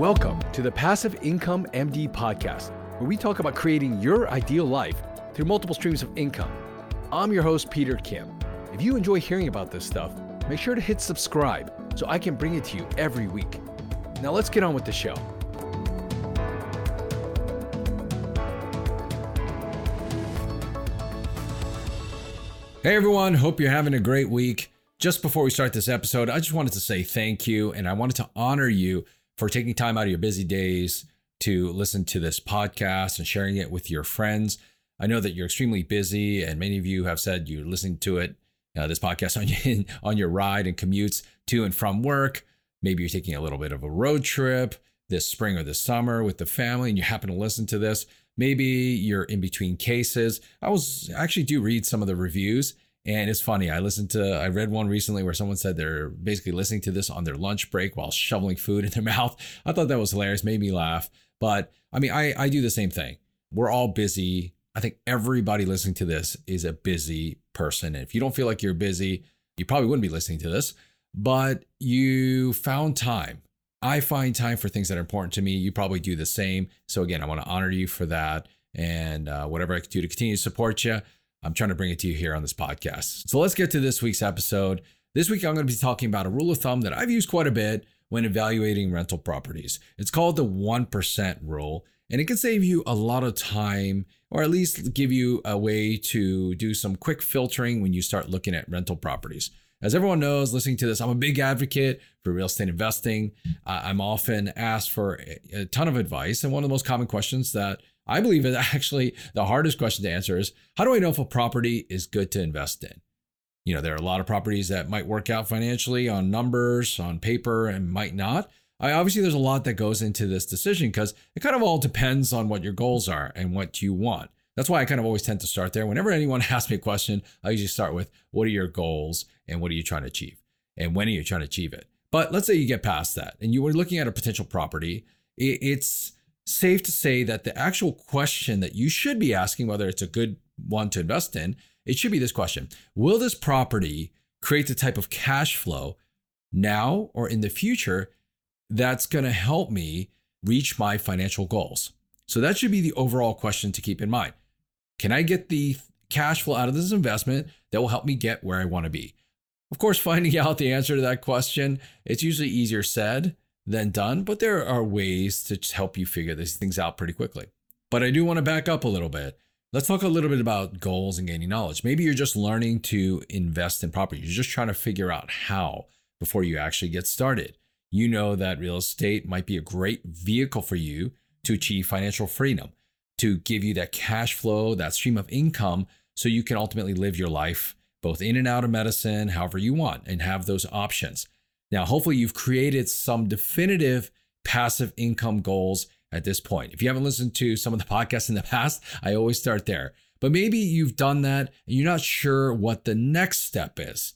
Welcome to the Passive Income MD podcast, where we talk about creating your ideal life through multiple streams of income. I'm your host, Peter Kim. If you enjoy hearing about this stuff, make sure to hit subscribe so I can bring it to you every week. Now let's get on with the show. Hey everyone, hope you're having a great week. Just before we start this episode, I just wanted to say thank you and I wanted to honor you for taking time out of your busy days to listen to this podcast and sharing it with your friends. I know that you're extremely busy and many of you have said you're listening to it, uh, this podcast on your, on your ride and commutes to and from work. Maybe you're taking a little bit of a road trip this spring or this summer with the family and you happen to listen to this. Maybe you're in between cases. I was actually do read some of the reviews and it's funny. I listened to I read one recently where someone said they're basically listening to this on their lunch break while shoveling food in their mouth. I thought that was hilarious, made me laugh. But I mean, I I do the same thing. We're all busy. I think everybody listening to this is a busy person. And if you don't feel like you're busy, you probably wouldn't be listening to this, but you found time I find time for things that are important to me. You probably do the same. So, again, I want to honor you for that. And uh, whatever I can do to continue to support you, I'm trying to bring it to you here on this podcast. So, let's get to this week's episode. This week, I'm going to be talking about a rule of thumb that I've used quite a bit when evaluating rental properties. It's called the 1% rule, and it can save you a lot of time or at least give you a way to do some quick filtering when you start looking at rental properties. As everyone knows, listening to this, I'm a big advocate for real estate investing. I'm often asked for a ton of advice. And one of the most common questions that I believe is actually the hardest question to answer is how do I know if a property is good to invest in? You know, there are a lot of properties that might work out financially on numbers, on paper, and might not. I, obviously, there's a lot that goes into this decision because it kind of all depends on what your goals are and what you want. That's why I kind of always tend to start there. Whenever anyone asks me a question, I usually start with what are your goals and what are you trying to achieve? And when are you trying to achieve it? But let's say you get past that and you were looking at a potential property. It's safe to say that the actual question that you should be asking, whether it's a good one to invest in, it should be this question Will this property create the type of cash flow now or in the future that's going to help me reach my financial goals? So that should be the overall question to keep in mind. Can I get the cash flow out of this investment that will help me get where I want to be? Of course, finding out the answer to that question, it's usually easier said than done, but there are ways to help you figure these things out pretty quickly. But I do want to back up a little bit. Let's talk a little bit about goals and gaining knowledge. Maybe you're just learning to invest in property. You're just trying to figure out how before you actually get started. You know that real estate might be a great vehicle for you to achieve financial freedom to give you that cash flow, that stream of income, so you can ultimately live your life both in and out of medicine, however you want, and have those options. Now, hopefully, you've created some definitive passive income goals at this point. If you haven't listened to some of the podcasts in the past, I always start there. But maybe you've done that and you're not sure what the next step is.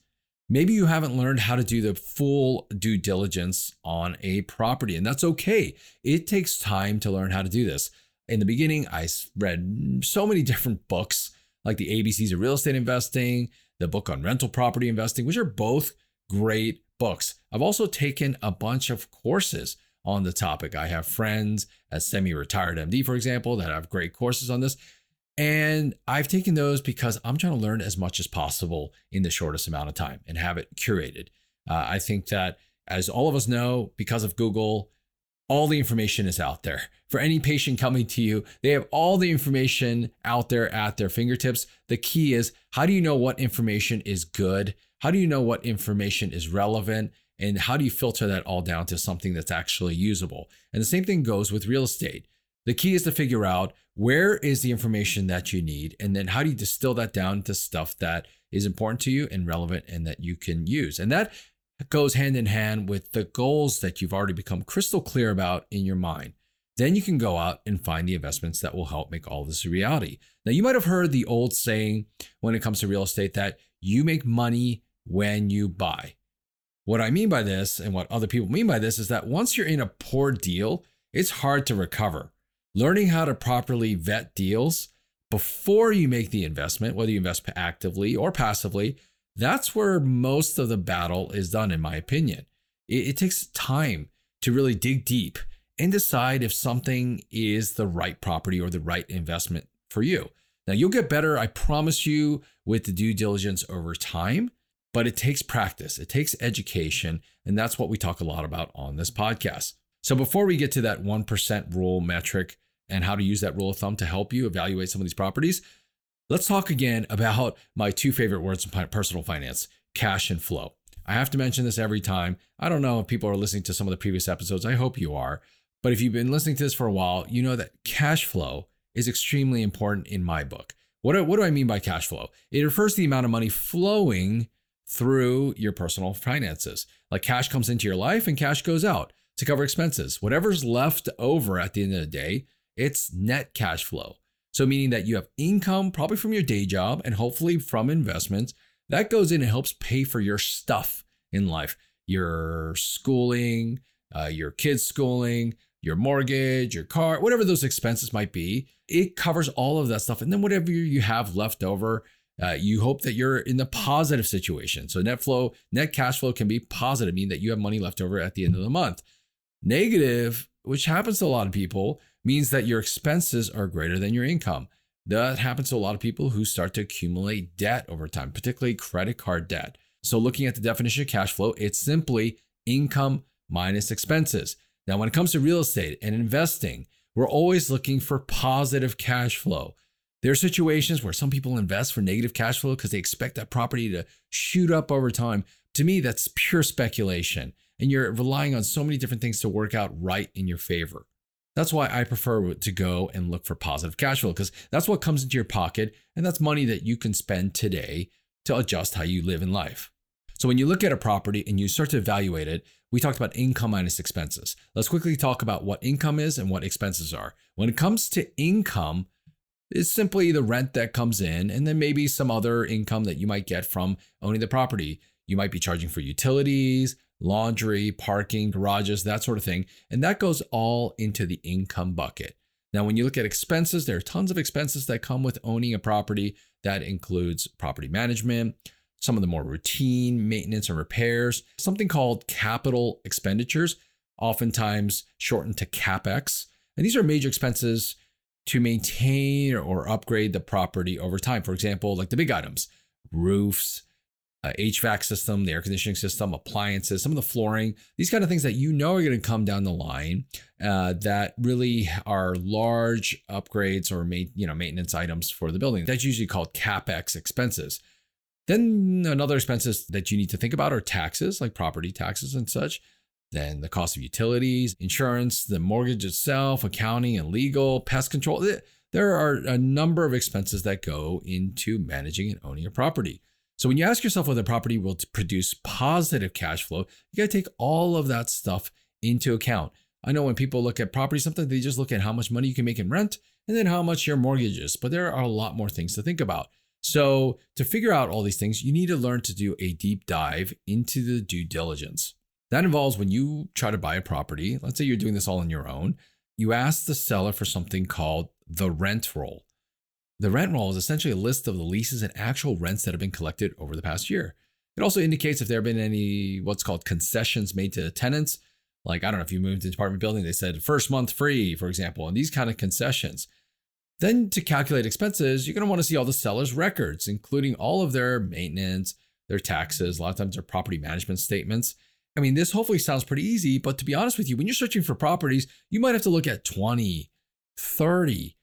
Maybe you haven't learned how to do the full due diligence on a property, and that's okay. It takes time to learn how to do this in the beginning, I read so many different books, like the ABCs of Real Estate Investing, the book on rental property investing, which are both great books. I've also taken a bunch of courses on the topic. I have friends as semi retired MD, for example, that have great courses on this. And I've taken those because I'm trying to learn as much as possible in the shortest amount of time and have it curated. Uh, I think that, as all of us know, because of Google, all the information is out there. For any patient coming to you, they have all the information out there at their fingertips. The key is how do you know what information is good? How do you know what information is relevant? And how do you filter that all down to something that's actually usable? And the same thing goes with real estate. The key is to figure out where is the information that you need, and then how do you distill that down to stuff that is important to you and relevant and that you can use. And that goes hand in hand with the goals that you've already become crystal clear about in your mind. Then you can go out and find the investments that will help make all this a reality. Now, you might have heard the old saying when it comes to real estate that you make money when you buy. What I mean by this, and what other people mean by this, is that once you're in a poor deal, it's hard to recover. Learning how to properly vet deals before you make the investment, whether you invest actively or passively, that's where most of the battle is done, in my opinion. It, it takes time to really dig deep and decide if something is the right property or the right investment for you. Now, you'll get better, I promise you, with the due diligence over time, but it takes practice, it takes education, and that's what we talk a lot about on this podcast. So, before we get to that 1% rule metric and how to use that rule of thumb to help you evaluate some of these properties, let's talk again about my two favorite words in personal finance cash and flow. I have to mention this every time. I don't know if people are listening to some of the previous episodes. I hope you are. But if you've been listening to this for a while, you know that cash flow is extremely important in my book. What do, what do I mean by cash flow? It refers to the amount of money flowing through your personal finances. Like cash comes into your life and cash goes out to cover expenses. Whatever's left over at the end of the day, it's net cash flow. So, meaning that you have income, probably from your day job and hopefully from investments, that goes in and helps pay for your stuff in life your schooling, uh, your kids' schooling, your mortgage, your car, whatever those expenses might be. It covers all of that stuff. And then whatever you have left over, uh, you hope that you're in the positive situation. So net flow, net cash flow can be positive, meaning that you have money left over at the end of the month. Negative, which happens to a lot of people, means that your expenses are greater than your income. That happens to a lot of people who start to accumulate debt over time, particularly credit card debt. So, looking at the definition of cash flow, it's simply income minus expenses. Now, when it comes to real estate and investing, we're always looking for positive cash flow. There are situations where some people invest for negative cash flow because they expect that property to shoot up over time. To me, that's pure speculation. And you're relying on so many different things to work out right in your favor. That's why I prefer to go and look for positive cash flow because that's what comes into your pocket and that's money that you can spend today to adjust how you live in life. So when you look at a property and you start to evaluate it, we talked about income minus expenses. Let's quickly talk about what income is and what expenses are. When it comes to income, it's simply the rent that comes in and then maybe some other income that you might get from owning the property. You might be charging for utilities, laundry, parking, garages, that sort of thing. And that goes all into the income bucket. Now, when you look at expenses, there are tons of expenses that come with owning a property. That includes property management, some of the more routine maintenance and repairs, something called capital expenditures, oftentimes shortened to CapEx. And these are major expenses to maintain or upgrade the property over time. For example, like the big items, roofs, uh, HVAC system, the air conditioning system, appliances, some of the flooring, these kind of things that you know are going to come down the line uh, that really are large upgrades or ma- you know maintenance items for the building. That's usually called capex expenses. Then another expenses that you need to think about are taxes, like property taxes and such. Then the cost of utilities, insurance, the mortgage itself, accounting and legal, pest control. Eh, there are a number of expenses that go into managing and owning a property. So when you ask yourself whether a property will produce positive cash flow, you got to take all of that stuff into account. I know when people look at property, sometimes they just look at how much money you can make in rent and then how much your mortgage is, but there are a lot more things to think about. So, to figure out all these things, you need to learn to do a deep dive into the due diligence. That involves when you try to buy a property, let's say you're doing this all on your own, you ask the seller for something called the rent roll. The rent roll is essentially a list of the leases and actual rents that have been collected over the past year. It also indicates if there have been any what's called concessions made to tenants. Like, I don't know if you moved into apartment building, they said first month free, for example, and these kind of concessions. Then to calculate expenses, you're going to want to see all the seller's records, including all of their maintenance, their taxes, a lot of times their property management statements. I mean, this hopefully sounds pretty easy, but to be honest with you, when you're searching for properties, you might have to look at 20, 30,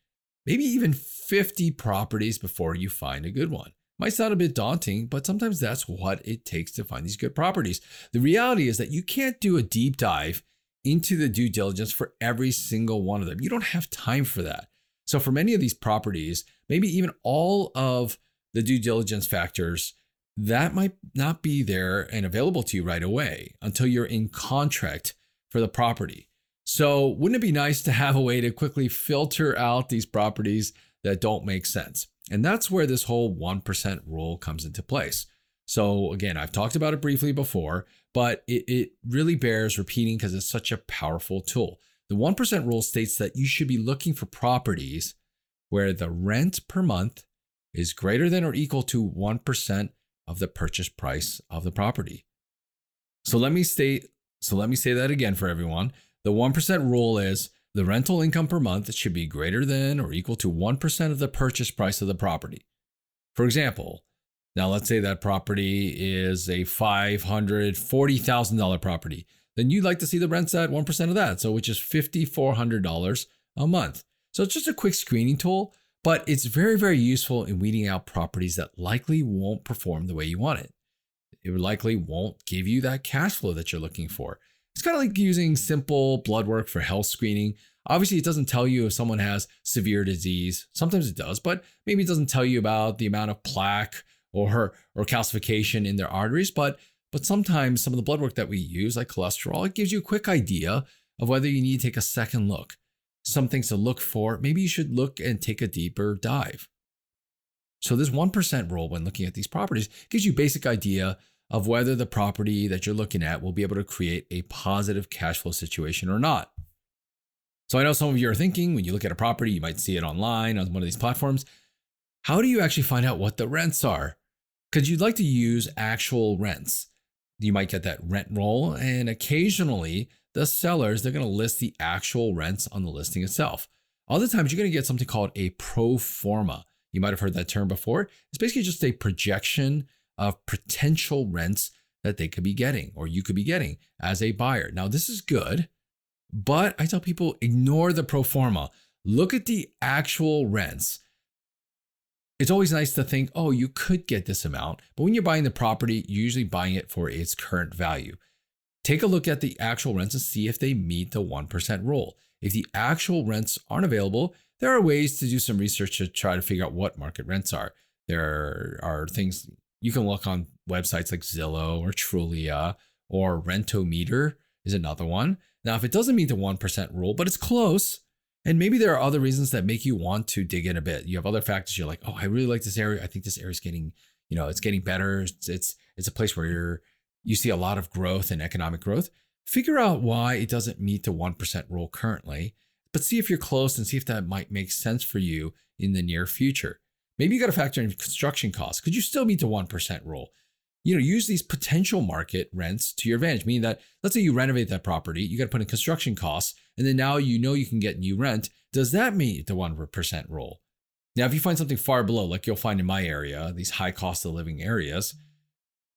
maybe even 50 properties before you find a good one. Might sound a bit daunting, but sometimes that's what it takes to find these good properties. The reality is that you can't do a deep dive into the due diligence for every single one of them. You don't have time for that. So for many of these properties, maybe even all of the due diligence factors, that might not be there and available to you right away until you're in contract for the property. So wouldn't it be nice to have a way to quickly filter out these properties that don't make sense? And that's where this whole 1% rule comes into place. So again, I've talked about it briefly before, but it, it really bears repeating because it's such a powerful tool. The 1% rule states that you should be looking for properties where the rent per month is greater than or equal to 1% of the purchase price of the property. So let me state so let me say that again for everyone. The 1% rule is the rental income per month should be greater than or equal to 1% of the purchase price of the property. For example, now let's say that property is a $540,000 property. Then you'd like to see the rents at 1% of that, so which is $5,400 a month. So it's just a quick screening tool, but it's very, very useful in weeding out properties that likely won't perform the way you want it. It likely won't give you that cash flow that you're looking for. It's kind of like using simple blood work for health screening. Obviously, it doesn't tell you if someone has severe disease. Sometimes it does, but maybe it doesn't tell you about the amount of plaque or or calcification in their arteries. But but sometimes some of the blood work that we use, like cholesterol, it gives you a quick idea of whether you need to take a second look. Some things to look for. Maybe you should look and take a deeper dive. So this 1% rule when looking at these properties gives you basic idea of whether the property that you're looking at will be able to create a positive cash flow situation or not. So I know some of you are thinking when you look at a property, you might see it online on one of these platforms. How do you actually find out what the rents are? Because you'd like to use actual rents. You might get that rent roll, and occasionally the sellers they're going to list the actual rents on the listing itself. Other times you're going to get something called a pro forma. You might have heard that term before. It's basically just a projection of potential rents that they could be getting or you could be getting as a buyer. Now, this is good, but I tell people ignore the pro forma. Look at the actual rents. It's always nice to think, oh, you could get this amount. But when you're buying the property, you're usually buying it for its current value. Take a look at the actual rents and see if they meet the 1% rule. If the actual rents aren't available, there are ways to do some research to try to figure out what market rents are. There are things you can look on websites like Zillow or Trulia or Rentometer is another one. Now, if it doesn't meet the 1% rule, but it's close, and maybe there are other reasons that make you want to dig in a bit. You have other factors. You're like, oh, I really like this area. I think this area is getting, you know, it's getting better. It's it's, it's a place where you're you see a lot of growth and economic growth. Figure out why it doesn't meet the 1% rule currently, but see if you're close and see if that might make sense for you in the near future. Maybe you got to factor in construction costs. Could you still meet the 1% rule? You know, use these potential market rents to your advantage, meaning that let's say you renovate that property, you got to put in construction costs, and then now you know you can get new rent. Does that meet the 1% rule? Now, if you find something far below, like you'll find in my area, these high cost of living areas,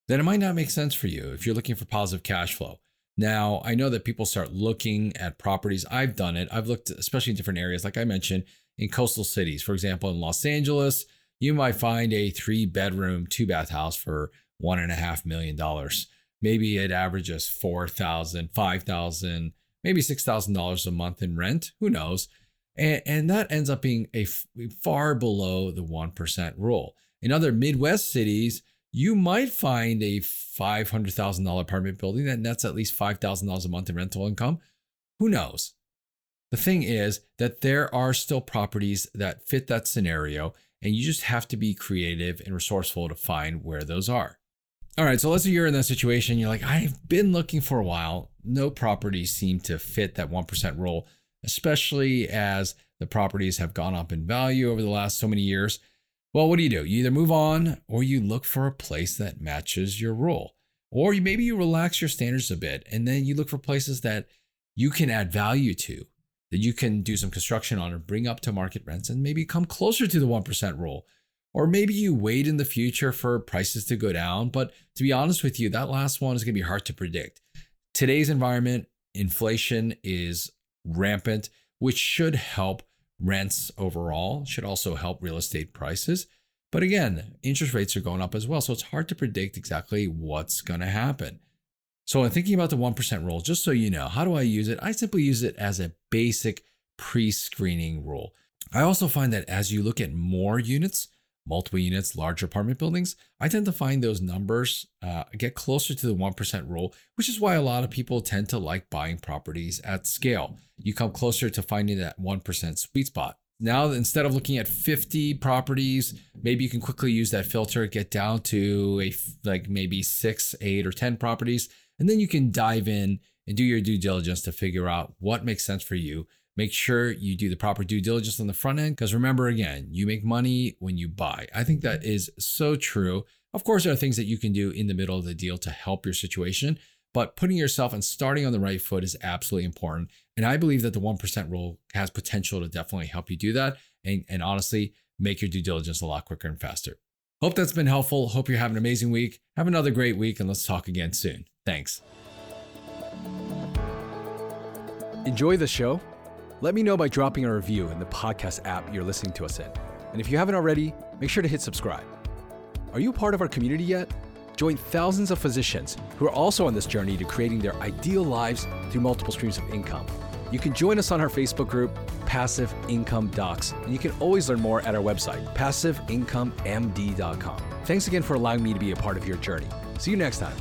then it might not make sense for you if you're looking for positive cash flow. Now, I know that people start looking at properties. I've done it. I've looked, especially in different areas, like I mentioned, in coastal cities. For example, in Los Angeles, you might find a three bedroom, two bath house for one and a half million dollars. Maybe it averages four thousand, five thousand, maybe six thousand dollars a month in rent. Who knows? And, and that ends up being a f- far below the one percent rule. In other Midwest cities, you might find a five hundred thousand dollar apartment building that nets at least five thousand dollars a month in rental income. Who knows? The thing is that there are still properties that fit that scenario and you just have to be creative and resourceful to find where those are. All right, so let's say you're in that situation. You're like, I've been looking for a while. No properties seem to fit that 1% rule, especially as the properties have gone up in value over the last so many years. Well, what do you do? You either move on or you look for a place that matches your role. Or maybe you relax your standards a bit and then you look for places that you can add value to that you can do some construction on or bring up to market rents and maybe come closer to the 1% rule. Or maybe you wait in the future for prices to go down. But to be honest with you, that last one is going to be hard to predict. Today's environment, inflation is rampant, which should help rents overall, should also help real estate prices. But again, interest rates are going up as well. So it's hard to predict exactly what's going to happen. So, in thinking about the 1% rule, just so you know, how do I use it? I simply use it as a basic pre screening rule. I also find that as you look at more units, multiple units, larger apartment buildings, I tend to find those numbers uh, get closer to the 1% rule, which is why a lot of people tend to like buying properties at scale. You come closer to finding that 1% sweet spot. Now, instead of looking at 50 properties, maybe you can quickly use that filter, get down to a like maybe six, eight, or 10 properties and then you can dive in and do your due diligence to figure out what makes sense for you. Make sure you do the proper due diligence on the front end because remember, again, you make money when you buy. I think that mm-hmm. is so true. Of course, there are things that you can do in the middle of the deal to help your situation, but putting yourself and starting on the right foot is absolutely important. And I believe that the 1% rule has potential to definitely help you do that. And, and honestly, make your due diligence a lot quicker and faster. Hope that's been helpful. Hope you're having an amazing week. Have another great week, and let's talk again soon. Thanks. Enjoy the show? Let me know by dropping a review in the podcast app you're listening to us in. And if you haven't already, make sure to hit subscribe. Are you part of our community yet? Join thousands of physicians who are also on this journey to creating their ideal lives through multiple streams of income. You can join us on our Facebook group, Passive Income Docs, and you can always learn more at our website, passiveincomemd.com. Thanks again for allowing me to be a part of your journey. See you next time.